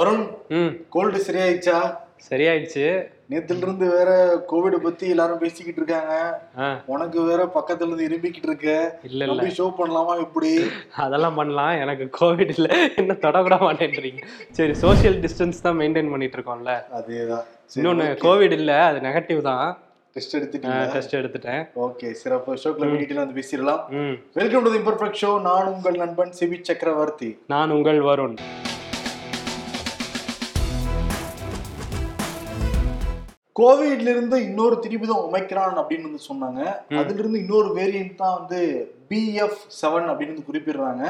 Varun gold சரியாயிடுச்சா? சரியாயிடுச்சு. நேத்துல இருந்து வேற கோவிட் பத்தி எல்லாரும் பேசிக்கிட்டு இருக்காங்க. உனக்கு வேற பக்கத்துல இருந்து இரும்பிக்கிட்டு இருக்க. இல்ல இல்ல. ஷோ பண்ணலாமா எப்படி? அதெல்லாம் பண்ணலாம். எனக்கு கோவிட் இல்ல. என்ன தொடக்கூட மாட்டேன்றீங்க. சரி சோஷியல் டிஸ்டன்ஸ் தான் மெயின்டைன் பண்ணிட்டு இருக்கோம்ல அதேதான் இன்னொன்னு கோவிட் இல்ல. அது நெகட்டிவ் தான். டெஸ்ட் எடுத்துட்டீங்க. டெஸ்ட் எடுத்துட்டேன். ஓகே சரி அப்போ ஷோக்குள்ள டீட்டெயில் வந்து பேசிடலாம். Welcome to the imperfect show நான் உங்கள் நண்பன் சிவி சக்கரவர்த்தி. நான் உங்கள் வருண். கோவிட்ல இருந்து இன்னொரு திருப்பி தான் ஒமைக்ரான் அப்படின்னு வந்து சொன்னாங்க. அதுல இருந்து இன்னொரு வேரியன்ட் தான் வந்து பிஎஃப் செவன் அப்படின்னு வந்து குறிப்பிடுறாங்க.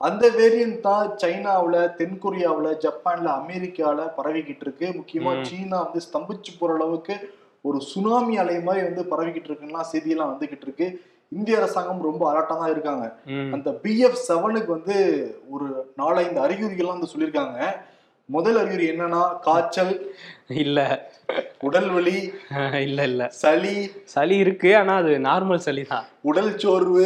அந்த வேரியன்ட் தான் சைனாவுல தென்கொரியாவுல ஜப்பான்ல அமெரிக்கால பரவிக்கிட்டு இருக்கு. முக்கியமா சீனா வந்து ஸ்தம்பிச்சு போற அளவுக்கு ஒரு சுனாமி அலை மாதிரி வந்து பரவிக்கிட்டு இருக்குன்னா செய்தியெல்லாம் வந்துகிட்டு இருக்கு. இந்திய அரசாங்கம் ரொம்ப அலர்ட்டா தான் இருக்காங்க. அந்த பிஎஃப் செவனுக்கு வந்து ஒரு நாலஞ்சு அறிகுறிகள்லாம் வந்து சொல்லியிருக்காங்க. முதல் அறிகுறி என்னன்னா காய்ச்சல் இல்ல. உடல் வலி இல்ல இல்ல. சளி. சளி இருக்கு ஆனா அது நார்மல் சளி தான். உடல் சோர்வு.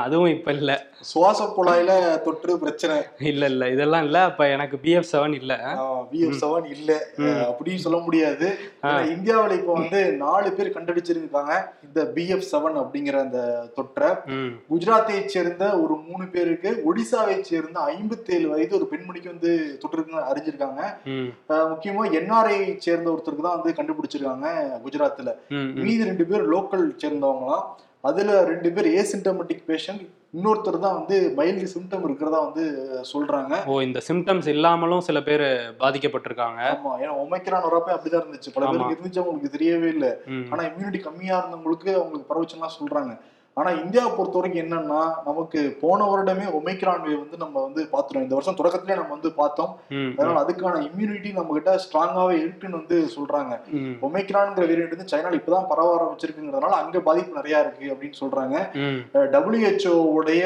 அதுவும் இப்ப இல்ல. சுவாச குழாயில தொற்று பிரச்சனை. இல்ல இல்ல. இதெல்லாம் இல்ல. அப்ப எனக்கு பிஎஃப் செவன் இல்ல. பிஎஃப் செவன் இல்ல. அப்படின்னு சொல்ல முடியாது. இந்தியாவுல இப்ப வந்து நாலு பேர் கண்டுபிடிச்சிருக்காங்க இந்த பிஎஃப் செவன் அப்படிங்கிற அந்த தொற்றை. குஜராத்தை சேர்ந்த ஒரு மூணு பேருக்கு ஒடிசாவை சேர்ந்த ஐம்பத்தி ஏழு வயது ஒரு பெண்மணிக்கு வந்து தொற்றுக்குன்னு அறிஞ்சிருக்காங்க. முக்கியமா என்ஆர்ஐ சேர்ந்த ஒருத்தருக்கு தான் வந்து கண்டுபிடிச்சிருக்காங்க குஜராத்ல. மீதி ரெண்டு பேர் லோக்கல் சேர்ந்தவங்களாம். அதுல ரெண்டு பேர் ஏசிம்டமெட்டிக் பேஷண்ட் இன்னொருத்தர் தான் வந்து மைல்டு சிம்டம் இருக்கிறதா வந்து சொல்றாங்க. ஓ இந்த சிம்டம்ஸ் இல்லாமலும் சில பேர் பாதிக்கப்பட்டிருக்காங்க. ஆமா ஏன்னா ஒமைக்ரான் வரப்ப அப்படிதான் இருந்துச்சு. பல பேருக்கு இருந்துச்சு அவங்களுக்கு தெரியவே இல்லை. ஆனா இம்யூனிட்டி கம்மியா இருந்தவங்களுக்கு அவங்களுக்கு பரவச்சுலாம் சொல்றாங்க. ஆனா இந்தியாவை பொறுத்த வரைக்கும் என்னன்னா நமக்கு போன வருடமே ஒமைக்ரான் வேவ் வந்து நம்ம வந்து பாத்துறோம் இந்த வருஷம் தொடக்கத்திலே நம்ம வந்து பார்த்தோம். அதனால அதுக்கான இம்யூனிட்டி நம்ம கிட்ட ஸ்ட்ராங்காவே இருக்குன்னு வந்து சொல்றாங்க. ஒமைக்ரான்ங்கிற வேரியன்ட் வந்து சைனால இப்பதான் பரவ ஆரம்பிச்சிருக்குங்கிறதுனால அங்க பாதிப்பு நிறைய இருக்கு அப்படின்னு சொல்றாங்க. டபிள்யூஹெச்ஓ உடைய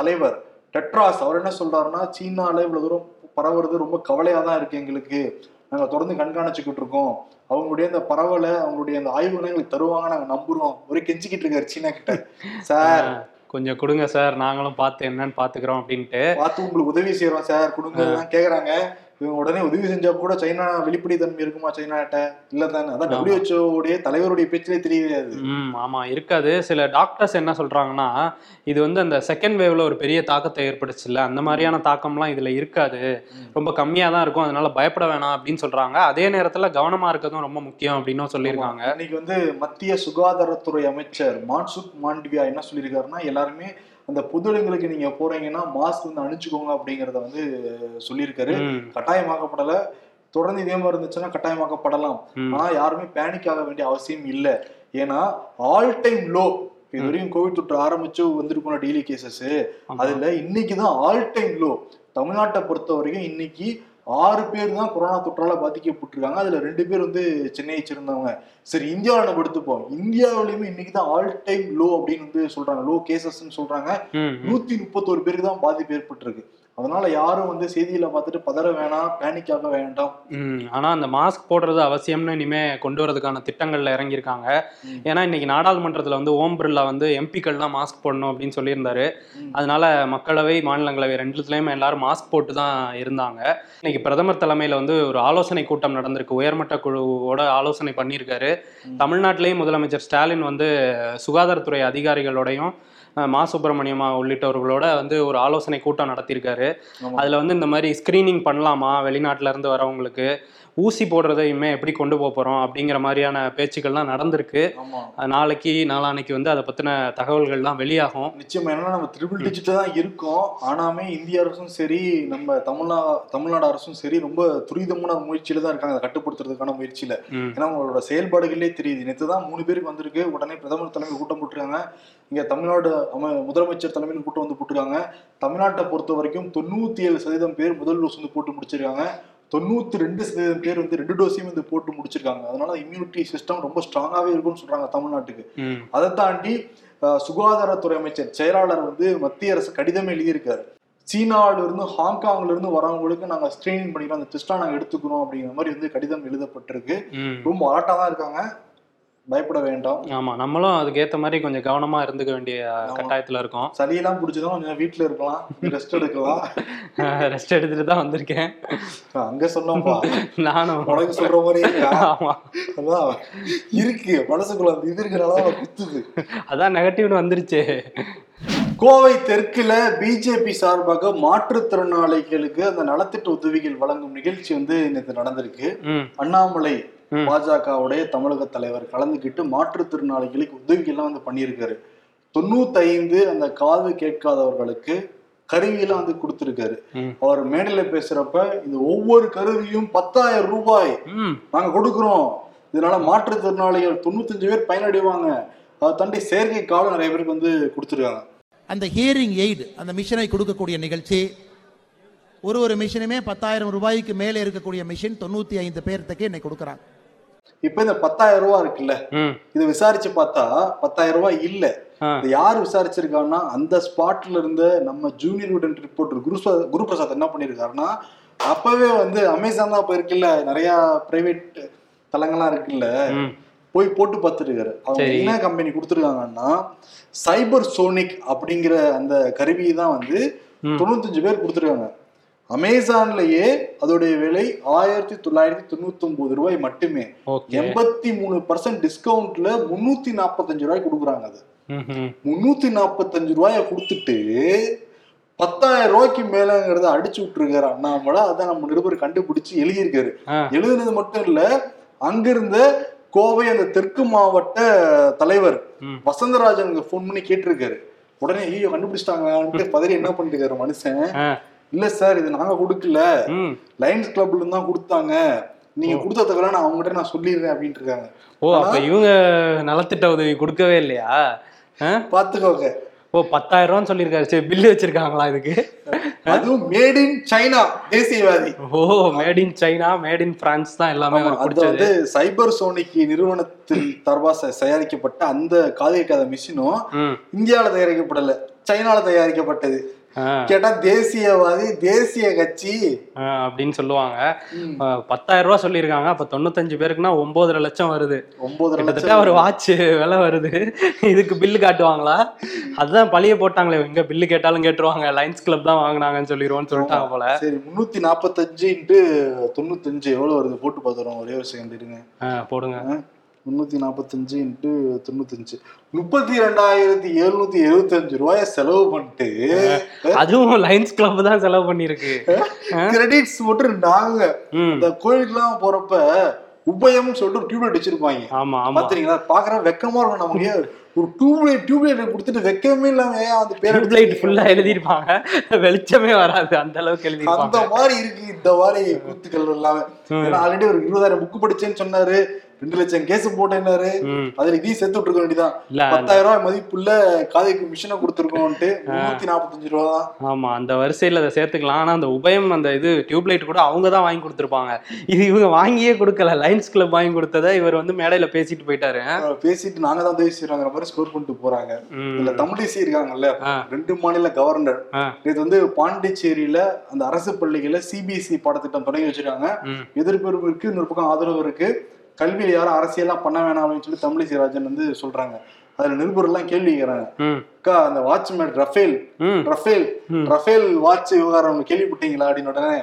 தலைவர் டெட்ராஸ் அவர் என்ன சொல்றாருன்னா சீனால இவ்வளவு தூரம் பரவுறது ரொம்ப கவலையா தான் இருக்கு எங்களுக்கு. நாங்க தொடர்ந்து கண்காணிச்சுக்கிட்டு இருக்கோம். அவங்களுடைய அந்த பரவலை அவங்களுடைய அந்த ஆய்வுகளை எங்களுக்கு தருவாங்க நாங்க நம்புறோம். ஒரே கெஞ்சிக்கிட்டு இருக்காரு சீனா கிட்ட. சார். கொஞ்சம் கொடுங்க சார். நாங்களும் பார்த்து என்னன்னு பாத்துக்கிறோம் அப்படின்ட்டு. பார்த்து உங்களுக்கு உதவி செய்யறோம் சார். கொடுங்க கேக்குறாங்க. இவங்க உடனே உதவி செஞ்சா கூட சைனா வெளிப்படைத்தன்மை இருக்குமா சைனாட்ட? இல்ல தானே அதான் டபிள்யூஹெச்ஓ உடைய தலைவருடைய பேச்சிலே தெரியாது ஆமா இருக்காது. சில டாக்டர்ஸ் என்ன சொல்றாங்கன்னா இது வந்து அந்த செகண்ட் வேவ்ல ஒரு பெரிய தாக்கத்தை ஏற்படுச்சுல்ல அந்த மாதிரியான தாக்கம்லாம் இதுல இருக்காது. ரொம்ப கம்மியா தான் இருக்கும். அதனால பயப்பட வேணாம் அப்படின்னு சொல்றாங்க. அதே நேரத்துல கவனமா இருக்கிறதும் ரொம்ப முக்கியம் அப்படின்னும் சொல்லியிருக்காங்க. இன்னைக்கு வந்து மத்திய சுகாதாரத்துறை அமைச்சர் மான்சுக் மாண்டவியா என்ன சொல்லியிருக்காருன்னா எல்லாருமே அந்த பொது இடங்களுக்கு நீங்க போறீங்கன்னா மாஸ்க் வந்து அணிச்சுக்கோங்க அப்படிங்கறத வந்து சொல்லியிருக்காரு. கட்டாயமாக்கப்படல. தொடர்ந்து இதே மாதிரி இருந்துச்சுன்னா கட்டாயமாக்கப்படலாம். ஆனா யாருமே பேனிக் ஆக வேண்டிய அவசியம் இல்ல. ஏன்னா ஆல் டைம் லோ இது வரைக்கும் கோவிட் தொற்று ஆரம்பிச்சு வந்திருக்கோம் டெய்லி கேசஸ். அதுல இன்னைக்கு தான் ஆல் டைம் லோ தமிழ்நாட்டை பொறுத்த வரைக்கும் இன்னைக்கு ஆறு பேர் தான் கொரோனா தொற்றால பாதிக்கப்பட்டிருக்காங்க. அதுல ரெண்டு பேர் வந்து சென்னையை சேர்ந்தவங்க. சரி இந்தியாவில் நம்ம எடுத்துப்போம். இந்தியாவிலயுமே இன்னைக்கு தான் ஆல் டைம் லோ அப்படின்னு வந்து சொல்றாங்க. லோ கேசஸ்ன்னு சொல்றாங்க. நூத்தி முப்பத்தோரு பேருக்கு தான் பாதிப்பு ஏற்பட்டிருக்கு. அதனால யாரும் வந்து செய்தியில பார்த்துட்டு பதற வேணாம் பேனிக் ஆக வேண்டாம் ஆனா அந்த மாஸ்க் போடுறது அவசியம்னு இனிமே கொண்டு வரதுக்கான திட்டங்கள்ல இறங்கியிருக்காங்க. ஏன்னா இன்னைக்கு நாடாளுமன்றத்துல வந்து ஓம் பிர்லா வந்து எம்பிக்கள்லாம் மாஸ்க் போடணும் அப்படின்னு சொல்லியிருந்தாரு. அதனால மக்களவை மாநிலங்களவை ரெண்டுத்துலயுமே எல்லாரும் மாஸ்க் போட்டு தான் இருந்தாங்க இன்னைக்கு பிரதமர் தலைமையில வந்து ஒரு ஆலோசனை கூட்டம் நடந்திருக்கு உயர்மட்ட குழுவோட ஆலோசனை பண்ணியிருக்காரு. தமிழ்நாட்டிலேயும் முதலமைச்சர் ஸ்டாலின் வந்து சுகாதாரத்துறை அதிகாரிகளோடையும் மா சுப்பிரமணியமா உள்ளிட்டவர்களோட வந்து ஒரு ஆலோசனை கூட்டம் நடத்தியிருக்காரு. அதுல வந்து இந்த மாதிரி ஸ்கிரீனிங் பண்ணலாமா வெளிநாட்டுல இருந்து வரவங்களுக்கு ஊசி போடுறதையுமே எப்படி கொண்டு போக போறோம் அப்படிங்கிற மாதிரியான பேச்சுக்கள்லாம் நடந்திருக்கு. நாளைக்கு நாளான்னைக்கு வந்து அதை பத்தின தகவல்கள்லாம் வெளியாகும். நிச்சயமா என்னன்னா நம்ம ட்ரிபிள் டிஜிட் தான் இருக்கோம். ஆனாமே இந்திய அரசும் சரி நம்ம தமிழ்நா தமிழ்நாடு அரசும் சரி ரொம்ப துரிதமான முயற்சியில தான் இருக்காங்க. அதை கட்டுப்படுத்துறதுக்கான முயற்சியில. ஏன்னா அவங்களோட செயல்பாடுகளே தெரியுது. நேற்று தான் மூணு பேருக்கு வந்திருக்கு. உடனே பிரதமர் தலைமையில் கூட்டம் போட்டிருக்காங்க. இங்க தமிழ்நாடு அம முதலமைச்சர் தலைமையில் கூட்டம் வந்து போட்டிருக்காங்க. தமிழ்நாட்டை பொறுத்த வரைக்கும் தொண்ணூத்தி ஏழு சதவீதம் பேர் முதல் டோஸ் வந்து போட்டு முடிச்சிருக்காங்க. தொண்ணூத்தி ரெண்டு சதவீதம் பேர் வந்து ரெண்டு டோஸையும் வந்து போட்டு முடிச்சிருக்காங்க. அதனால இம்யூனிட்டி சிஸ்டம் ரொம்ப ஸ்ட்ராங்காவே இருக்கும்னு சொல்றாங்க தமிழ்நாட்டுக்கு. அதை தாண்டி சுகாதாரத்துறை அமைச்சர் செயலாளர் வந்து மத்திய அரசு கடிதமே எழுதியிருக்காரு. சீனாவில இருந்து ஹாங்காங்ல இருந்து வரவங்களுக்கு நாங்க ஸ்கிரீனிங் பண்ணிக்கிறோம். அந்த டெஸ்டா நாங்க எடுத்துக்கிறோம் அப்படிங்கிற மாதிரி வந்து கடிதம் எழுதப்பட்டிருக்கு. ரொம்ப அலர்ட்டா தான் இருக்காங்க. பயப்பட வேண்டாம். ஆமா நம்மளும் அதுக்கு ஏத்த மாதிரி கொஞ்சம் கவனமா இருந்துக்க வேண்டிய கட்டாயத்துல இருக்கோம். சளியெல்லாம் பிடிச்சதும் கொஞ்சம் வீட்டுல இருக்கலாம். ரெஸ்ட் எடுக்கலாம். ரெஸ்ட் எடுத்துட்டு தான் வந்திருக்கேன். அங்க சொன்னோம்ப்பா. நானும். உனக்கு சொல்ற மாதிரி? ஆமா. அதான். இருக்கு. மனசுக்குள்ள அந்த இது இருக்கிறனால குத்துது. அதான் நெகட்டிவ்னு வந்துருச்சு. கோவை தெற்குல பிஜேபி சார்பாக மாற்றுத்திறனாளிகளுக்கு அந்த நலத்திட்ட உதவிகள் வழங்கும் நிகழ்ச்சி வந்து நேற்று நடந்திருக்கு. அண்ணாமலை. பாஜகவுடைய தமிழக தலைவர் கலந்துக்கிட்டு மாற்றுத்திறனாளிகளுக்கு உதவிகள்லாம் வந்து பண்ணியிருக்காரு. தொண்ணூத்தைந்து அந்த காது கேட்காதவர்களுக்கு கருவியெல்லாம் வந்து கொடுத்துருக்காரு. அவர் மேடையில பேசுறப்ப இந்த ஒவ்வொரு கருவியும் பத்தாயிரம் ரூபாய் நாங்க கொடுக்குறோம். இதனால மாற்றுத்திறனாளிகள் தொண்ணூத்தஞ்சு பேர் பயனடைவாங்க. அதை தாண்டி செயற்கை காலம் நிறைய பேருக்கு வந்து கொடுத்துருக்காங்க. அந்த ஹியரிங் எய்டு அந்த மிஷினை கொடுக்கக்கூடிய நிகழ்ச்சி ஒரு ஒரு மிஷினுமே பத்தாயிரம் ரூபாய்க்கு மேலே இருக்கக்கூடிய மிஷின் தொண்ணூற்றி ஐந்து பேர்த்துக்கு இன்னைக்கு கொடுக்குறாங்க. இப்ப இந்த பத்தாயிரம் ரூபாய் இருக்குல்ல? இதை விசாரிச்சு பார்த்தா பத்தாயிரம் ரூபாய் இல்ல. யார் விசாரிச்சிருக்காங்கன்னா அந்த ஸ்பாட்ல இருந்த நம்ம ஜூனியர் உடன் ரிப்போர்ட்டர் குரு குரு பிரசாத் என்ன பண்ணிருக்காருன்னா அப்பவே வந்து அமேசான் தான் இப்ப இருக்குல்ல நிறைய பிரைவேட் தளங்கள்லாம் இருக்குல்ல போய் போட்டு பார்த்துருக்காரு. அவங்க. என்ன கம்பெனி கொடுத்துருக்காங்கன்னா சைபர் சோனிக் அப்படிங்கிற அந்த கருவியை தான் வந்து. தொண்ணூத்தஞ்சு பேர் கொடுத்துருக்காங்க. அமேசான்லயே அதோடைய விலை ஆயிரத்தி தொள்ளாயிரத்தி தொண்ணூத்தி ஒன்பது ரூபாய் மட்டுமே. எண்பத்தி மூணு பர்சன்ட் டிஸ்கவுண்ட்ல முன்னூத்தி நாற்பத்தஞ்சு ரூபாய் கொடுக்குறாங்க அது. முன்னூத்தி நாற்பத்தஞ்சு ரூபாய கொடுத்துட்டு பத்தாயிரம் ரூபாய்க்கு மேலங்கிறத அடிச்சு விட்டுருக்காரு அண்ணாமலை. அதை நம்ம நிருபர் கண்டுபிடிச்சு எழுதியிருக்காரு. எழுதுனது மட்டும் இல்ல அங்கிருந்த கோவை அந்த தெற்கு மாவட்ட தலைவர். வசந்தராஜனுக்கு ஃபோன் பண்ணி கேட்டிருக்காரு. உடனே ஐயோ கண்டுபிடிச்சிட்டாங்கன்ட்டு பதறி என்ன பண்ணிருக்காரு மனுஷன்? இல்ல சார் இது நாங்க கொடுக்கல. லைன்ஸ் கிளப்ல இருந்து தான் கொடுத்தாங்க. நீங்க கொடுத்த தகவலை நான் அவங்ககிட்ட நான் சொல்லிடுறேன் அப்படின்ட்டு இருக்காங்க. ஓ அப்ப இவங்க நலத்திட்ட உதவி கொடுக்கவே இல்லையா? பாத்துக்கோங்க. ஓ பத்தாயிரம் ரூபான்னு சொல்லியிருக்காரு. சரி பில்லு வச்சிருக்காங்களா இதுக்கு? அதுவும் மேட் இன் சைனா தேசியவாதி. ஓ made in China made in France தான் எல்லாமே அது வந்து சைபர் சோனிக் நிறுவனத்தில் தர்பா தயாரிக்கப்பட்ட அந்த காது கேட்காத மிஷினும் இந்தியாவில தயாரிக்கப்படல. சைனால தயாரிக்கப்பட்டது. கேட்டா தேசியவாதி தேசிய கட்சி. அப்படின்னு சொல்லுவாங்க. பத்தாயிரம் ரூபாய் சொல்லியிருக்காங்க. அப்ப தொண்ணூத்தஞ்சு பேருக்குன்னா ஒன்பதரை லட்சம் வருது. ஒன்பதரை லட்சம் ஒரு வாட்ச் விலை வருது. இதுக்கு பில்லு காட்டுவாங்களா? அதுதான் பழிய போட்டாங்களே. எங்க பில்லு கேட்டாலும் கேட்டுருவாங்க. லைன்ஸ் கிளப் தான் வாங்குனாங்கன்னு சொல்லிடுவோம்னு சொல்லிட்டாங்க போல. சரி முன்னூத்தி நாற்பத்தஞ்சு இன்ட்டு தொண்ணூத்தஞ்சு எவ்வளவு வருது? போட்டு பார்த்துறோம் ஒரே ஒரு செகண்ட் இருங்க. போடுங்க. முன்னூத்தி நாற்பத்தஞ்சு இன்ட்டு தொண்ணூத்தஞ்சு. முப்பத்தி ரெண்டாயிரத்தி எழுநூத்தி எழுபத்தஞ்சு ரூபாய செலவு பண்ணிட்டு அதுவும் லைன்ஸ் கிளப் தான் செலவு பண்ணிருக்கு கிரெடிட்ஸ் மட்டும் நாங்க. இந்த கோயிலுக்குலாம் போறப்ப உபயம்னு சொல்லிட்டு ஒரு டியூப்லைட் வச்சிருப்பாங்க ஆமா ஆமா. பாத்தீங்களா? பாக்குற வெக்கமா இருக்கும் நமக்கு. ஒரு டியூப்லைட் டியூப்லைட் கொடுத்துட்டு வெக்கமே இல்லாம ஏன் அந்த பேர் டியூப்லைட் ஃபுல்லா எழுதிருப்பாங்க வெளிச்சமே வராது. அந்த அளவுக்கு அந்த எழுதிருப்பாங்க மாதிரி இருக்கு இந்த மாதிரி கூத்துக்கள் எல்லாமே. ஆல்ரெடி ஒரு இருபதாயிரம் புக் படிச்சேன்னு சொன்னாரு. ரெண்டு லட்சம் கேஸ் போட்டேன்னாரு. அதுல இதையும் சேர்த்து விட்டுருக்க வேண்டியதான் பத்தாயிரம் ரூபாய் மதிப்புள்ள காதைக்கு மிஷினை கொடுத்துருக்கோம்ட்டு முன்னூத்தி நாற்பத்தஞ்சு ரூபா தான் ஆமா அந்த வரிசையில அதை சேர்த்துக்கலாம். ஆனா அந்த உபயம் அந்த இது டியூப்லைட் கூட அவங்க தான் வாங்கி கொடுத்துருப்பாங்க. இது இவங்க வாங்கியே கொடுக்கல. லைன்ஸ் கிளப் வாங்கி கொடுத்ததை இவர் வந்து மேடையில பேசிட்டு போயிட்டாரு. பேசிட்டு நாங்க தான் உதவி செய்யறாங்கிற மாதிரி ஸ்கோர் பண்ணிட்டு போறாங்க. இதுல தமிழிசை இருக்காங்கல்ல. ரெண்டு மாநில கவர்னர். இது வந்து பாண்டிச்சேரியில அந்த அரசு பள்ளிகளை சிபிஎஸ்இ பாடத்திட்டம் தொடங்கி வச்சிருக்காங்க. எதிர்ப்பு இருக்கு இன்னொரு பக்கம் ஆதரவு இருக்கு கல்வியில யாரும் அரசியல்லாம் பண்ண வேணாம் அப்படின்னு சொல்லி தமிழிசை ராஜன் வந்து சொல்றாங்க அதுல நிருபர் எல்லாம் கேள்வி கேட்கறாங்க அக்கா அந்த watchman Rafale. Rafale. Rafale watch விவகாரம் கேள்விப்பட்டீங்களா அப்படின்னு உடனே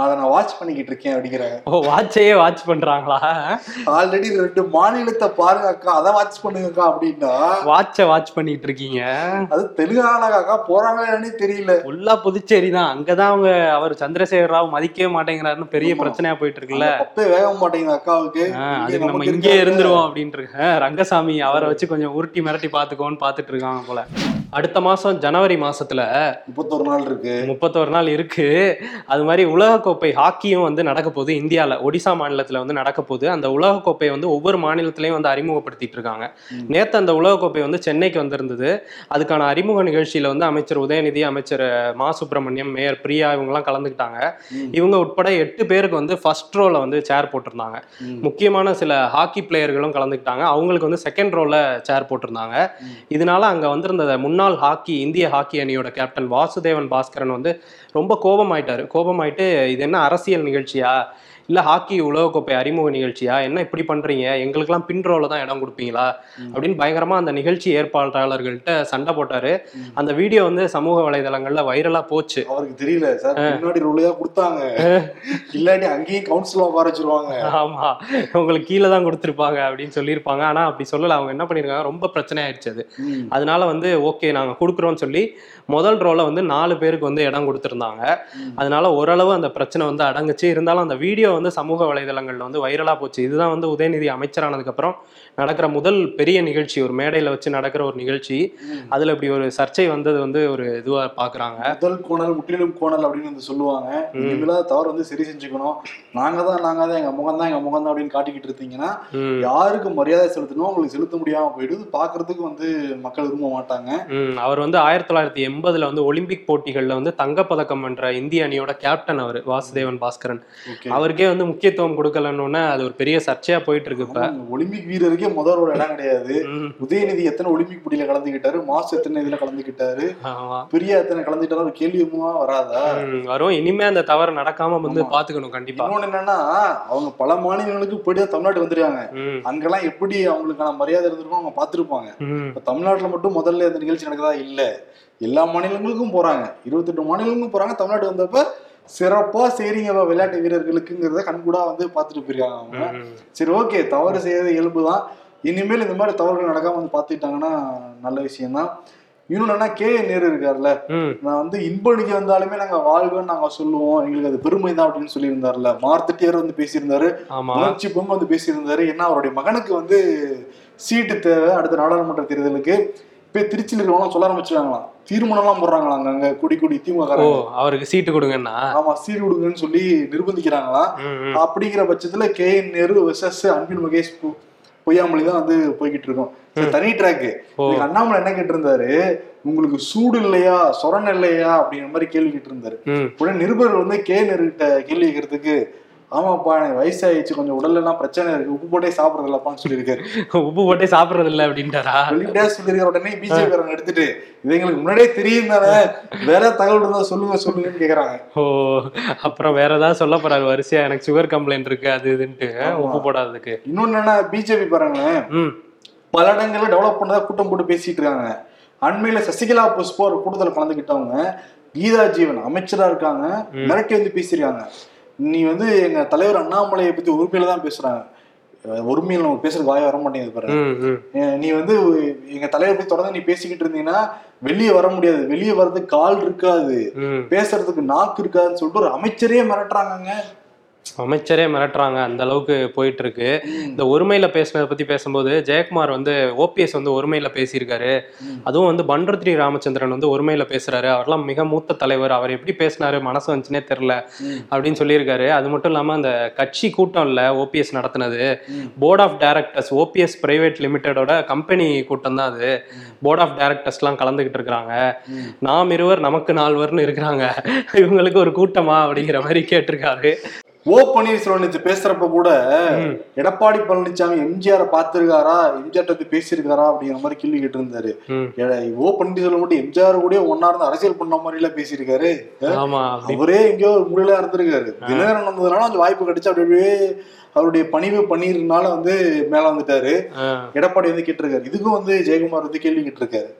அதை நான் வாட்ச் பண்ணிக்கிட்டு இருக்கேன் அப்படிங்கிறாங்க. ஓ வாட்சையே வாட்ச் பண்றாங்களா? ஆல்ரெடி ரெண்டு மாநிலத்தை பாருங்க அக்கா அதை வாட்ச் பண்ணுங்கக்கா அப்படின்னா. வாட்சை வாட்ச் பண்ணிட்டு இருக்கீங்க? அது தெலுங்கானாக்கா போறாங்கன்னு தெரியல. ஃபுல்லா புதுச்சேரி தான். அங்கதான் அவங்க அவர் சந்திரசேகர ராவ் மதிக்கவே மாட்டேங்கிறாருன்னு பெரிய. பிரச்சனையா போயிட்டு இருக்குல்ல. அந்த பப்பே வேக மாட்டேங்குது அக்காவுக்கு நம்ம இங்கே. இருந்துருவோம் அப்படின்ட்டு ரங்கசாமி அவரை வச்சு கொஞ்சம் உருட்டி மிரட்டி பாத்துக்கோன்னு பாத்துட்டு இருக்காங்க போல. அடுத்த மாசம் ஜனவரி மாசத்துல முப்பத்தொரு நாள் இருக்கு. முப்பத்தோரு நாள் இருக்கு. அது மாதிரி உலகக்கோப்பை ஹாக்கியும் வந்து நடக்க போகுது. இந்தியாவில் ஒடிசா மாநிலத்தில் வந்து நடக்க போகுது. அந்த உலகக்கோப்பை வந்து ஒவ்வொரு மாநிலத்திலையும் வந்து அறிமுகப்படுத்திட்டு இருக்காங்க. நேற்று அந்த உலகக்கோப்பை வந்து சென்னைக்கு வந்திருந்தது. அதுக்கான அறிமுக நிகழ்ச்சியில வந்து அமைச்சர் உதயநிதி அமைச்சர் மா. சுப்பிரமணியம் மேயர் பிரியா இவங்கெல்லாம் கலந்துக்கிட்டாங்க. இவங்க உட்பட எட்டு பேருக்கு வந்து ஃபர்ஸ்ட் ரோல வந்து சேர் போட்டிருந்தாங்க. முக்கியமான சில ஹாக்கி பிளேயர்களும் கலந்துக்கிட்டாங்க. அவங்களுக்கு வந்து செகண்ட் ரோல சேர் போட்டிருந்தாங்க. இதனால அங்க வந்திருந்த முன்னாள் முன்னாள் ஹாக்கி இந்திய ஹாக்கி அணியோட கேப்டன் வாசுதேவன் பாஸ்கரன் வந்து ரொம்ப கோபமாயிட்டார். கோபமாயிட்டு இது என்ன அரசியல் நிகழ்ச்சியா? இல்ல ஹாக்கி உலகக்கோப்பை அறிமுக நிகழ்ச்சியா? என்ன இப்படி பண்றீங்க? எங்களுக்கெல்லாம் பின் ரோல தான் இடம் கொடுப்பீங்களா? அப்படின்னு பயங்கரமா அந்த நிகழ்ச்சி ஏற்பாட்டாளர்கள்ட்ட சண்டை போட்டாரு. அந்த வீடியோ வந்து சமூக வலைதளங்கள்ல வைரலா போச்சு. அவருக்கு தெரியல சார் முன்னாடி ரோலையா கொடுத்தாங்க. இல்லாட்டி அங்கேயும் கவுன்சில் உட்கார வச்சிருவாங்க. ஆமா. உங்களுக்கு கீழே தான் கொடுத்துருப்பாங்க அப்படின்னு சொல்லியிருப்பாங்க. ஆனா அப்படி சொல்லல. அவங்க என்ன பண்ணிருக்காங்க ரொம்ப பிரச்சனை ஆயிடுச்சு அது. அதனால வந்து ஓகே நாங்க கொடுக்குறோம்னு சொல்லி முதல் ரோல வந்து நாலு பேருக்கு வந்து இடம் கொடுத்துருந்தாங்க. அதனால ஓரளவு அந்த பிரச்சனை வந்து அடங்குச்சு. இருந்தாலும் அந்த வீடியோ வந்து சமூக வலைதளங்கள்ல வந்து வைரலா போச்சு. இதுதான் வந்து உதயநிதி அமைச்சரானதுக்கு அப்புறம் நடக்கிற முதல் பெரிய நிகழ்ச்சி. ஒரு மேடையில வச்சு நடக்கிற ஒரு நிகழ்ச்சி. அதுல இப்படி ஒரு சர்ச்சை வந்தது வந்து ஒரு இதுவா பாக்குறாங்க. முதல் கோணல் முற்றிலும் கோணல் அப்படின்னு வந்து சொல்லுவாங்க. இனிமேல தவறு வந்து சரி செஞ்சுக்கணும். நாங்க தான் நாங்க தான் எங்க முகம் தான் எங்க முகம் தான் அப்படின்னு காட்டிக்கிட்டு இருந்தீங்கன்னா யாருக்கு மரியாதை செலுத்தணும் உங்களுக்கு செலுத்த முடியாம போயிடுது. பாக்குறதுக்கு வந்து மக்கள் விரும்ப மாட்டாங்க. அவர் வந்து ஆயிரத்தி தொள்ளாயிரத்தி எண்பதுல வந்து ஒலிம்பிக் போட்டிகள்ல வந்து தங்கப்பதக்கம் வென்ற இந்திய அணியோட கேப்டன் அவர் வாசுதேவன் பாஸ்கரன். ஓகே. அவருக்கே வந்து முக்கியத்துவம் கொடுக்கலன்னு அது ஒரு பெரிய சர்ச்சையா போயிட்டு இருக்கு இப்ப ஒலிம்பிக் வீரருக்கே முதல் ஒரு இடம் கிடையாது. உதயநிதி எத்தனை ஒலிம்பிக் போட்டியில கலந்துக்கிட்டாரு மாசு எத்தனை இதுல கலந்துக்கிட்டாரு ஆமா. பிரியா எத்தனை கலந்துக்கிட்டாரு ஒரு கேள்வியுமா வராதா? வரும். இனிமே அந்த தவறு நடக்காம வந்து பாத்துக்கணும் கண்டிப்பா. இன்னொன்னு என்னன்னா அவங்க பல மாநிலங்களுக்கு போயிட்டு தமிழ்நாட்டு வந்துருக்காங்க. அங்கெல்லாம் எப்படி அவங்களுக்கான மரியாதை இருந்திருக்கும் அவங்க பார்த்திருப்பாங்க ம், இப்ப தமிழ்நாட்டுல மட்டும் முதல்ல இந்த நிகழ்ச்சி நடக்குதா? இல்ல. எல்லா மாநிலங்களுக்கும் போறாங்க. இருபத்தெட்டு மாநிலங்களுக்கும் போறாங்க. தமிழ்நாடு வந்தப்ப சிறப்பா செய்றீங்க விளையாட்டு வீரர்களுக்குங்கிறத கண்கூடா வந்து பார்த்துட்டு போயிருக்காங்க அவங்க. சரி ஓகே தவறு செய்யறது இயல்புதான் இனிமேல் இந்த மாதிரி தவறுகள் நடக்காம வந்து பார்த்துக்கிட்டாங்கன்னா நல்ல விஷயம்தான். இன்னொன்னு என்ன கே நேரு இருக்காருல்ல. நான் வந்து இன்பணிக்கு வந்தாலுமே நாங்க வாழ்வேன்னு நாங்க சொல்லுவோம். எங்களுக்கு அது பெருமை தான் அப்படின்னு சொல்லியிருந்தாருல மார்த்தட்டியார் வந்து பேசியிருந்தாரு. உணர்ச்சி பொங்க வந்து பேசியிருந்தாரு. ஏன்னா அவருடைய மகனுக்கு வந்து சீட்டு தேவை அடுத்த நாடாளுமன்ற தேர்தலுக்கு. இப்ப திருச்சியில் இருக்கிறவங்க சொல்ல ஆரம்பிச்சிருக்காங்களாம். தீர்மானம்லாம் போடுறாங்களாம் அங்க குடி குடி திமுக அவருக்கு சீட்டு கொடுங்கன்னா ஆமா சீர் கொடுங்கன்னு சொல்லி நிர்பந்திக்கிறாங்களாம். அப்படிங்கிற பட்சத்துல K N Nehru versus Anbil Mahesh Poyyamozhi தான் வந்து போய்கிட்டு இருக்கோம். தனி ட்ராக்கு. அண்ணாமலை என்ன கேட்டிருந்தாரு? உங்களுக்கு சூடு இல்லையா சொரண் இல்லையா அப்படிங்கிற மாதிரி கேள்வி கேட்டிருந்தாரு. ம், உடனே நிருபர் வந்து கே நேருகிட்ட கேள்வி கேட்கறதுக்கு ஆமாப்பா எனக்கு வயசாயிடுச்சு. கொஞ்சம் உடல்ல எல்லாம் பிரச்சனை இருக்கு. உப்பு போட்டே சாப்பிடறது இல்லப்பான்னு சொல்லியிருக்காரு. உப்பு போட்டே சாப்பிடுறது இல்ல அப்படின்ட்டாரா? வெளிப்படையா சொல்லியிருக்கிற உடனே பிஜேபி காரங்க எடுத்துட்டு இது எங்களுக்கு முன்னாடியே தெரியும் தானே? வேற தகவல் இருந்தா சொல்லுங்க சொல்லுங்கன்னு கேக்குறாங்க. ஓ அப்புறம் வேற ஏதாவது சொல்ல போறாரு வரிசையா? எனக்கு சுகர் கம்ப்ளைண்ட் இருக்கு அது இதுன்ட்டு. உப்பு போடாததுக்கு. இன்னொன்னு என்ன பிஜேபி பாருங்களேன் பல இடங்கள்ல டெவலப் பண்ணதா கூட்டம் போட்டு பேசிட்டு இருக்காங்க. அண்மையில சசிகலா புஷ்பா ஒரு கூட்டத்தில் கலந்துக்கிட்டவங்க கீதா ஜீவன் அமைச்சரா இருக்காங்க. மிரட்டி வந்து பேசியிருக்காங்க. நீ வந்து எங்க தலைவர் அண்ணாமலையை பத்தி உரிமையில தான் பேசுறாங்க. உரிமையில நம்ம பேசுறது வாய வர மாட்டேங்குது பாரு. நீ வந்து எங்க தலைவர் பத்தி தொடர்ந்து நீ பேசிக்கிட்டு இருந்தீங்கன்னா வெளியே வர முடியாது. வெளியே வர்றதுக்கு கால் இருக்காது. பேசுறதுக்கு நாக்கு இருக்காதுன்னு சொல்லிட்டு ஒரு அமைச்சரே மிரட்டுறாங்கங்க. அமைச்சரே மிரட்டுறாங்க. அந்த அளவுக்கு போயிட்டு இருக்கு இந்த ஒருமையில பேசுனதை பத்தி பேசும்போது ஜெயக்குமார் வந்து ஓபிஎஸ் வந்து ஒருமையில பேசியிருக்காரு. அதுவும் வந்து பண்ருத்ரி ராமச்சந்திரன் வந்து ஒருமையில பேசுறாரு. அவர்லாம் மிக மூத்த தலைவர். அவர் எப்படி பேசினாரு மனசு வந்துச்சுனே தெரியல அப்படின்னு சொல்லியிருக்காரு. அது மட்டும் இல்லாம அந்த கட்சி கூட்டம் இல்ல OPS நடத்தினது. Board of directors OPS private லிமிடெடோட company கூட்டம் தான் அது. போர்ட் ஆஃப் டைரக்டர்ஸ்லாம் கலந்துகிட்டு இருக்கிறாங்க. நாம் இருவர் நமக்கு நால்வர்னு இருக்கிறாங்க. இவங்களுக்கு ஒரு கூட்டமா அப்படிங்கிற மாதிரி கேட்டிருக்காரு. ஓ பன்னீர்செல்வம் நேத்து பேசுறப்ப கூட எடப்பாடி பழனிசாமி எம்ஜிஆர் பார்த்திருக்காரா எம்ஜிஆர் வந்து பேசியிருக்காரா அப்படிங்கிற மாதிரி கேள்வி கேட்டு இருந்தாரு ஓ பன்னீர்செல்வம் மட்டும் எம்ஜிஆர் கூட ஒன்னா இருந்து அரசியல் பண்ண மாதிரி எல்லாம் பேசியிருக்காரு அவரே எங்கேயோ ஒரு முடியல இருந்திருக்காரு தினகரன் வந்ததுனால அந்த வாய்ப்பு கிடைச்சு அப்படி அப்படியே அவருடைய பணிவு பன்னீர்னால வந்து மேல வந்துட்டாரு. எடப்பாடி வந்து கேட்டிருக்காரு. இதுக்கும் வந்து ஜெயக்குமார் வந்து கேள்வி கேட்டிருக்காரு.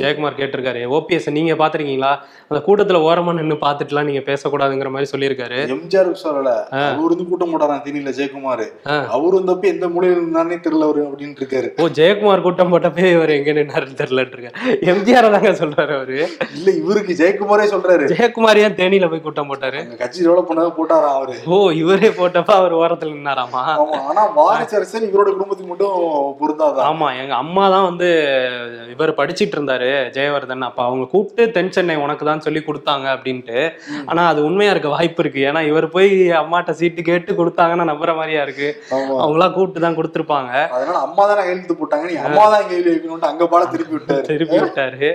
ஜெயக்குமார் கேட்டிருக்காரு. ஓபிஎஸ் நீங்க பாத்திருக்கீங்களா? அந்த கூட்டத்துல ஓரமா நின்னு பாத்துட்டுலாம் நீங்க பேசக்கூடாதுங்கிற மாதிரி சொல்லியிருக்காரு. எம்ஜிஆருக்கு சொல்லல அவர் வந்து கூட்டம் போட்டாராம் திணில ஜெயக்குமார். அவர் வந்தப்ப எந்த மூலையில இருந்தானே தெரியல அவரு அப்படின்னு இருக்காரு. ஓ ஜெயக்குமார் கூட்டம் போட்டப்பே இவர் எங்க நின்னாருன்னு தெரியலன்னு இருக்க எம்ஜிஆர் தாங்க சொல்றாரு அவரு. இல்ல இவருக்கு ஜெயக்குமாரே சொல்றாரு. ஜெயக்குமார் ஏன் தேனியில போய் கூட்டம் போட்டாரு? கட்சி டெவலப் பண்ணதான் போட்டாராம் அவரு. ஓ இவரே போட்டப்ப அவர் ஓரத்துல நின்னாராமா ஆமா ஆனா வாரிசு அரசியல் இவரோட குடும்பத்துக்கு மட்டும் பொருந்தாதான் ஆமா எங்க அம்மா தான் வந்து இவர் படிச்சிட்டு இருந்தாரு ஜெயவர்தன். அப்ப அவங்க கூப்பிட்டு தென் சென்னை உனக்கு தான் சொல்லி கொடுத்தாங்க அப்படின்ட்டு. ஆனா அது உண்மையா இருக்க வாய்ப்பு இருக்கு. ஏன்னா இவர் போய் அம்மாட்ட சீட்டு கேட்டு கொடுத்தாங்கன்னா நம்புற மாதிரியா இருக்கு. அவங்களா கூப்பிட்டு தான் கொடுத்துருப்பாங்க. அதனால அம்மா தானே கையெழுத்து போட்டாங்க நீ அம்மா தான் கேள்வி வைக்கணும்ட்டு அங்க பாட திருப்பி விட்டாரு. திருப்பி விட்டாரு.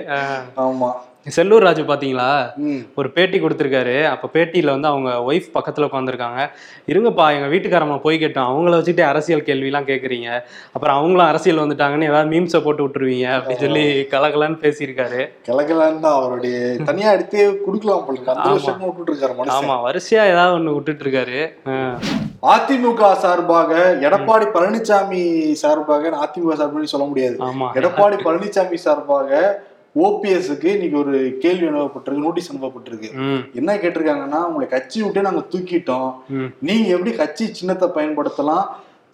ஆமா. செல்லூர் ராஜு பாத்தீங்களா? ம். ஒரு பேட்டி கொடுத்துருக்காரு. அப்ப பேட்டியில வந்து அவங்க ஒய்ஃப் பக்கத்துல உட்காந்துருக்காங்க இருங்கப்பா எங்க வீட்டுக்காரம்மா போய் கேட்டோம். அவங்கள வச்சுட்டு அரசியல் கேள்விலாம் கேக்குறீங்க. அப்புறம் அவங்களும் அரசியல் வந்துட்டாங்கன்னு ஏதாவது மீம்ஸை போட்டு விட்டுருவீங்க அப்படின்னு சொல்லி கலகலன்னு பேசியிருக்காரு. கிழக்கலான்னு தான் அவருடைய தனியா எடுத்தே குடுக்கலாம் போல ஆமா. வரிசையா ஏதாவது ஒண்ணு விட்டுட்டு இருக்காரு. அதிமுக சார்பாக எடப்பாடி பழனிசாமி சார்பாக அதிமுக சார்பாக சொல்ல முடியாது. ஆமா. எடப்பாடி பழனிசாமி சார்பாக ஓபிஎஸ்க்கு இன்னைக்கு ஒரு கேள்வி அனுப்பப்பட்டிருக்கு நோட்டீஸ் அனுப்பப்பட்டிருக்கு. என்ன கேட்டிருக்காங்கன்னா உங்களை கட்சி விட்டு நாங்க தூக்கிட்டோம். நீங்க எப்படி கட்சி சின்னத்தை பயன்படுத்தலாம்?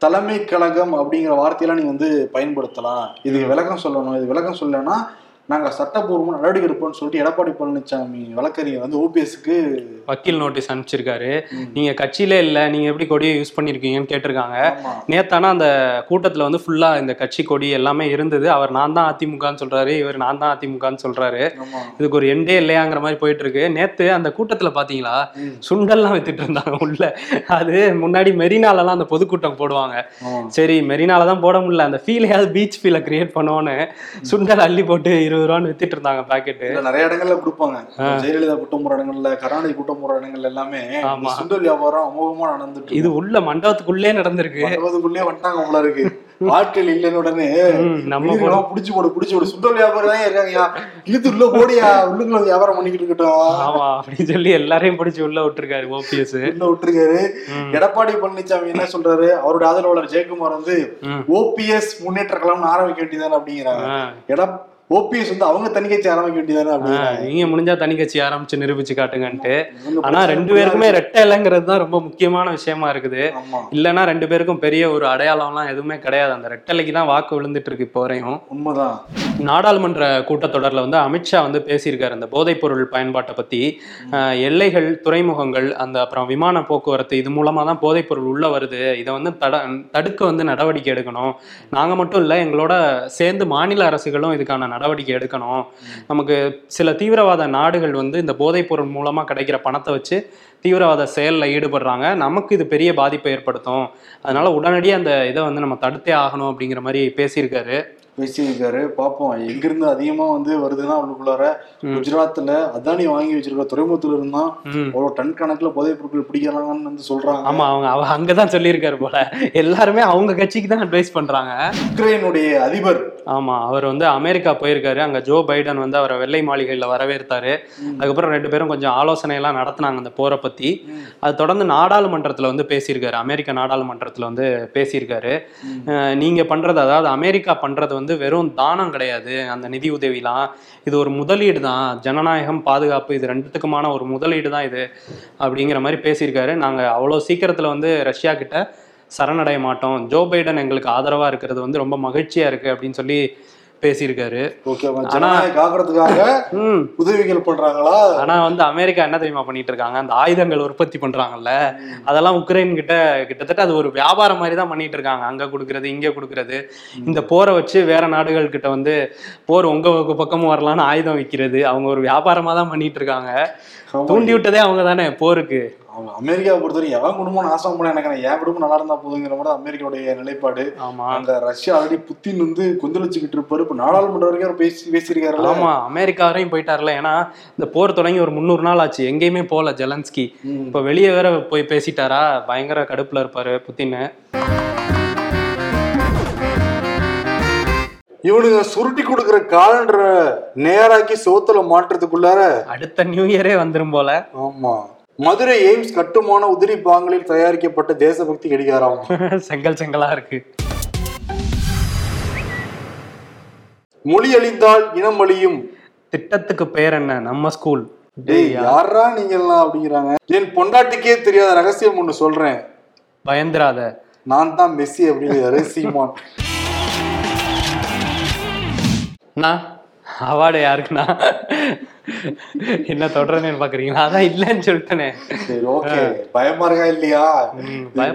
தலைமை கழகம் அப்படிங்கிற வார்த்தையெல்லாம் நீங்க வந்து பயன்படுத்தலாம். இதுக்கு விளக்கம் சொல்லணும். இது விளக்கம் சொல்லலைன்னா நாங்க சட்டப்பூர்வமா நடவடிக்கை எடுப்போம்னு சொல்லிட்டு எடப்பாடி பழனிசாமி வழக்கறிஞர் வந்து ஓபிஎஸ்க்கு வக்கீல் நோட்டீஸ் அனுப்பிச்சிருக்காரு. நீங்க கட்சியிலே இல்ல நீங்க எப்படி கொடியை யூஸ் பண்ணிருக்கீங்கன்னு கேட்டிருக்காங்க. நேத்தானா அந்த கூட்டத்துல வந்து ஃபுல்லா இந்த கட்சி கொடி எல்லாமே இருந்தது. அவர் நான் தான் அதிமுகன்னு சொல்றாரு இவர் நான் தான் அதிமுகன்னு சொல்றாரு. ஆமா. இதுக்கு ஒரு எண்டே இல்லையாங்கிற மாதிரி போயிட்டு இருக்கு. நேத்து அந்த கூட்டத்துல பாத்தீங்களா? ம். சுண்டல்லாம் வித்துட்டு இருந்தாங்க உள்ள. அது முன்னாடி மெரினாலலாம் அந்த பொதுக்கூட்டம் போடுவாங்க. சரி மெரினால தான் போட முடியல. அந்த ஃபீலையாவது பீச் ஃபீலை கிரியேட் பண்ணுவோன்னு சுண்டல் அள்ளி போட்டு இருபது ரூபான்னு வித்துட்டு இருந்தாங்க பாக்கெட்டு நிறைய இடங்கள்ல கொடுப்பாங்க. ஜெயலலிதா கூட்டம் போற இடங்கள்ல கருணாநிதி கூட்டம் போற இடங்கள்ல எல்லாமே சுண்டல் வியாபாரம் அமோகமா நடந்துட்டு இது உள்ள மண்டபத்துக்குள்ளே நடந்திருக்கு. மண்டபத்துக்குள்ளே வந்துட்டாங்க போல இருக்கு. ஆட்கள் இல்லைன்னு உடனே நம்ம புடிச்சு போடு புடிச்சு போடு. சுண்டல் வியாபாரம் தான் இருக்காங்கயா இழுத்து உள்ள போடியா உள்ளுக்குள்ள வியாபாரம் பண்ணிக்கிட்டு இருக்கட்டும். ஆமா அப்படின்னு சொல்லி எல்லாரையும் பிடிச்சி உள்ள விட்டுருக்காரு ஓபிஎஸ். உள்ள விட்டுருக்காரு. எடப்பாடி பழனிசாமி என்ன சொல்றாரு? அவருடைய ஆதரவாளர் ஜெயக்குமார் வந்து. ஓபிஎஸ் முன்னேற்ற கழகம்னு ஆரம்பிக்க வேண்டியதானே அப்படிங்கிறாங்க. எட ஓபிஎஸ் வந்து அவங்க தனி கட்சி ஆரம்பிக்க வேண்டியதானே அப்படிங்கிறாங்க. நீங்க முடிஞ்சா தனி கட்சி ஆரம்பிச்சு நிரூபிச்சு காட்டுங்கன்ட்டு. ஆனா ரெண்டு பேருக்குமே ரெட்டை இலைங்கிறது தான் ரொம்ப முக்கியமான விஷயமா இருக்குது. இல்லைன்னா ரெண்டு பேருக்கும் பெரிய ஒரு அடையாளம்லாம் எதுவுமே கிடையாது. அந்த ரெட்டலைக்கு தான் வாக்கு விழுந்துட்டு இருக்கு இப்போ வரையும். உண்மைதான். நாடாளுமன்ற கூட்டத்தொடரில் வந்து அமித்ஷா வந்து பேசியிருக்காரு அந்த போதைப் பொருள் பயன்பாட்டை பற்றி எல்லைகள் துறைமுகங்கள் அந்த அப்புறம் விமான போக்குவரத்து இது மூலமாக தான் போதைப் பொருள் உள்ளே வருது. இதை வந்து தட தடுக்க வந்து நடவடிக்கை எடுக்கணும். நாங்கள் மட்டும் இல்லை எங்களோட சேர்ந்து மாநில அரசுகளும் இதுக்கான நடவடிக்கை எடுக்கணும். நமக்கு சில தீவிரவாத நாடுகள் வந்து இந்த போதைப் பொருள் மூலமாக கிடைக்கிற பணத்தை வச்சு தீவிரவாத செயலில் ஈடுபடுறாங்க. நமக்கு இது பெரிய பாதிப்பை ஏற்படுத்தும். அதனால உடனடியாக அந்த இதை வந்து நம்ம தடுத்தே ஆகணும் அப்படிங்கிற மாதிரி பேசியிருக்காரு. பேசியிருக்காரு. பாப்போம். எங்கிருந்து அதிகமா வந்து வருதுன்னா உள்ளுக்குள்ளார குஜராத்ல அதானி வாங்கி வச்சிருக்க துறைமுகத்துல இருந்தா அவ்வளவு டன் கணக்குல போதைப் பொருட்கள் பிடிக்கலாம்னு வந்து சொல்றாங்க. ஆமா அவங்க அவ அங்கதான் சொல்லியிருக்காரு போல. எல்லாருமே அவங்க கட்சிக்கு தான் அட்வைஸ் பண்றாங்க. உக்ரைனுடைய அதிபர் ஆமா அவர் வந்து அமெரிக்கா போயிருக்காரு. அங்க ஜோ பைடன் வந்து அவரை வெள்ளை மாளிகையில வரவேற்றாரு. அதுக்கப்புறம் ரெண்டு பேரும் கொஞ்சம் ஆலோசனை எல்லாம் நடத்தினாங்க அந்த போரை பத்தி. அது தொடர்ந்து நாடாளுமன்றத்துல வந்து பேசியிருக்காரு. அமெரிக்க நாடாளுமன்றத்துல வந்து பேசியிருக்காரு. அஹ் நீங்க பண்றது அதாவது அமெரிக்கா பண்றது வந்து வெறும் தானம் கிடையாது. அந்த நிதி உதவிலாம் இது ஒரு முதலீடு தான். ஜனநாயகம் பாதுகாப்பு இது ரெண்டுத்துக்குமான ஒரு முதலீடு தான் இது. அப்படிங்கிற மாதிரி பேசியிருக்காரு. நாங்க அவ்வளோ சீக்கிரத்துல வந்து ரஷ்யா கிட்ட சரணடைய மாட்டோம். ஜோ பைடன் எங்களுக்கு ஆதரவா இருக்கிறது வந்து ரொம்ப மகிழ்ச்சியா இருக்கு அப்படின்னு சொல்லி பேசியிருக்காரு. உதவிகள் பண்றாங்களா? ஆனா வந்து அமெரிக்கா என்ன தெரியுமா பண்ணிட்டு இருக்காங்க? அந்த ஆயுதங்கள் உற்பத்தி பண்றாங்கல்ல. அதெல்லாம் உக்ரைன் கிட்ட கிட்டத்தட்ட அது ஒரு வியாபாரம் மாதிரி தான் பண்ணிட்டு இருக்காங்க. அங்க கொடுக்கறது இங்க கொடுக்கறது. இந்த போரை வச்சு வேற நாடுகள் கிட்ட வந்து போர் உங்க பக்கமும் வரலாம்னு ஆயுதம் விற்கிறது அவங்க ஒரு வியாபாரமா தான் பண்ணிட்டு இருக்காங்க. தூண்டி விட்டதே அவங்க தானே போருக்கு. அவங்க அமெரிக்காவை பொறுத்தவரைக்கும் எவன் குடும்பம் நாசம் பண்ண எனக்கு என் குடும்பம் நல்லா இருந்தா போதுங்கிற மாதிரி அமெரிக்காவுடைய நிலைப்பாடு. ஆமா. அங்க ரஷ்யா ஆல்ரெடி புத்தின் வந்து கொந்தளிச்சுக்கிட்டு இருப்பாரு. இப்ப நாடாளுமன்ற வரைக்கும் அவர் பேசி பேசியிருக்காருல்ல. ஆமா அமெரிக்கா வரையும் போயிட்டார்ல ஏன்னா இந்த போர் தொடங்கி ஒரு முந்நூறு நாள் ஆச்சு. எங்கேயுமே போல ஜெலன்ஸ்கி. இப்ப வெளியே வேற போய் பேசிட்டாரா? பயங்கர கடுப்புல இருப்பாரு புத்தின் இவனுங்க சுருட்டி கொடுக்குற காலண்டரை நேராக்கி சோத்துல மாட்டுறதுக்குள்ளார அடுத்த நியூ இயரே வந்துரும் போல. ஆமா. மதுரை எய்ம்ஸ் கட்டுமான உதிரி பாங்களில் தயாரிக்கப்பட்ட தேசபக்தி கடிகாரம். செங்கல் செங்கலா இருக்கு. மொழி அழிந்தால் இனம் அழியும். திட்டத்துக்கு பேர் என்ன? நம்ம ஸ்கூல் டேய் யாரா? நீங்க எல்லாம் அப்படிங்கிறாங்க? என் பொண்டாட்டிக்கே தெரியாத ரகசியம் ஒண்ணு சொல்றேன். பயந்துராத. நான் தான் மெஸ்ஸி அப்படிங்கிறாரு சீமான். அவார்டு யாருக்குண்ணா? என்ன தொடர்றேன்னு பாக்குறீங்களா? அதான் இல்லைன்னு சொல்லிட்டேனே. சரி ஓகே. பயமா இருக்கா இல்லையா.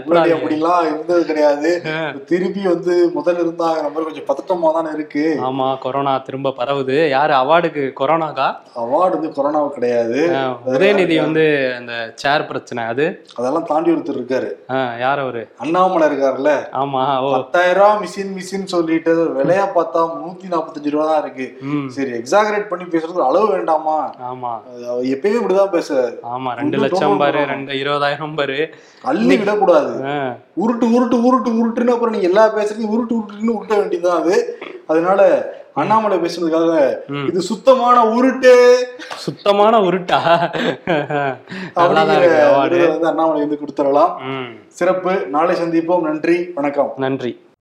முன்னாடி அப்படிலாம் இருந்தது கிடையாது. திருப்பி வந்து முதல்ல இருந்தாங்கிற மாதிரி கொஞ்சம் பதட்டமா தானே இருக்கு. ஆமா கொரோனா திரும்ப பரவுது. யாரு அவார்டுக்கு கொரோனாக்கா? அவார்டு வந்து கொரோனாவுக்கு கிடையாது. உதயநிதி வந்து அந்த சேர் பிரச்சனை அது? அதெல்லாம் தாண்டி ஒருத்தர் இருக்காரு. யார் அவரு? அண்ணாமலை இருக்காருல்ல? ஆமா பத்தாயிரம் ரூபாய் மிஷின் மிஷின் சொல்லிட்டு விலையா பார்த்தா நூத்தி நாற்பத்தஞ்சு ரூபா தான் இருக்கு சரி எக்ஸாகரேட் பண்ணி பேசுறது அளவு வேண்டாமா ஆமா. அவர் எப்பயுமே இப்படிதான் பேசுறாரு. ஆமா ரெண்டு லட்சம் பாரு. ரெண்டு இருபதாயிரம் பாரு. அள்ளி விடக்கூடாது. உருட்டு உருட்டு உருட்டு உருட்டுன்னு அப்புறம் நீங்க எல்லா பேசுறதையும் உருட்டு உருட்டுன்னு உருட்ட வேண்டியதுதான் அது. அதனால அண்ணாமலை பேசுனதுக்காக. இது சுத்தமான உருட்டு. சுத்தமான உருட்டா? வந்து அண்ணாமலை வந்து கொடுத்துடலாம். சிறப்பு. நாளை சந்திப்போம். நன்றி. வணக்கம். நன்றி.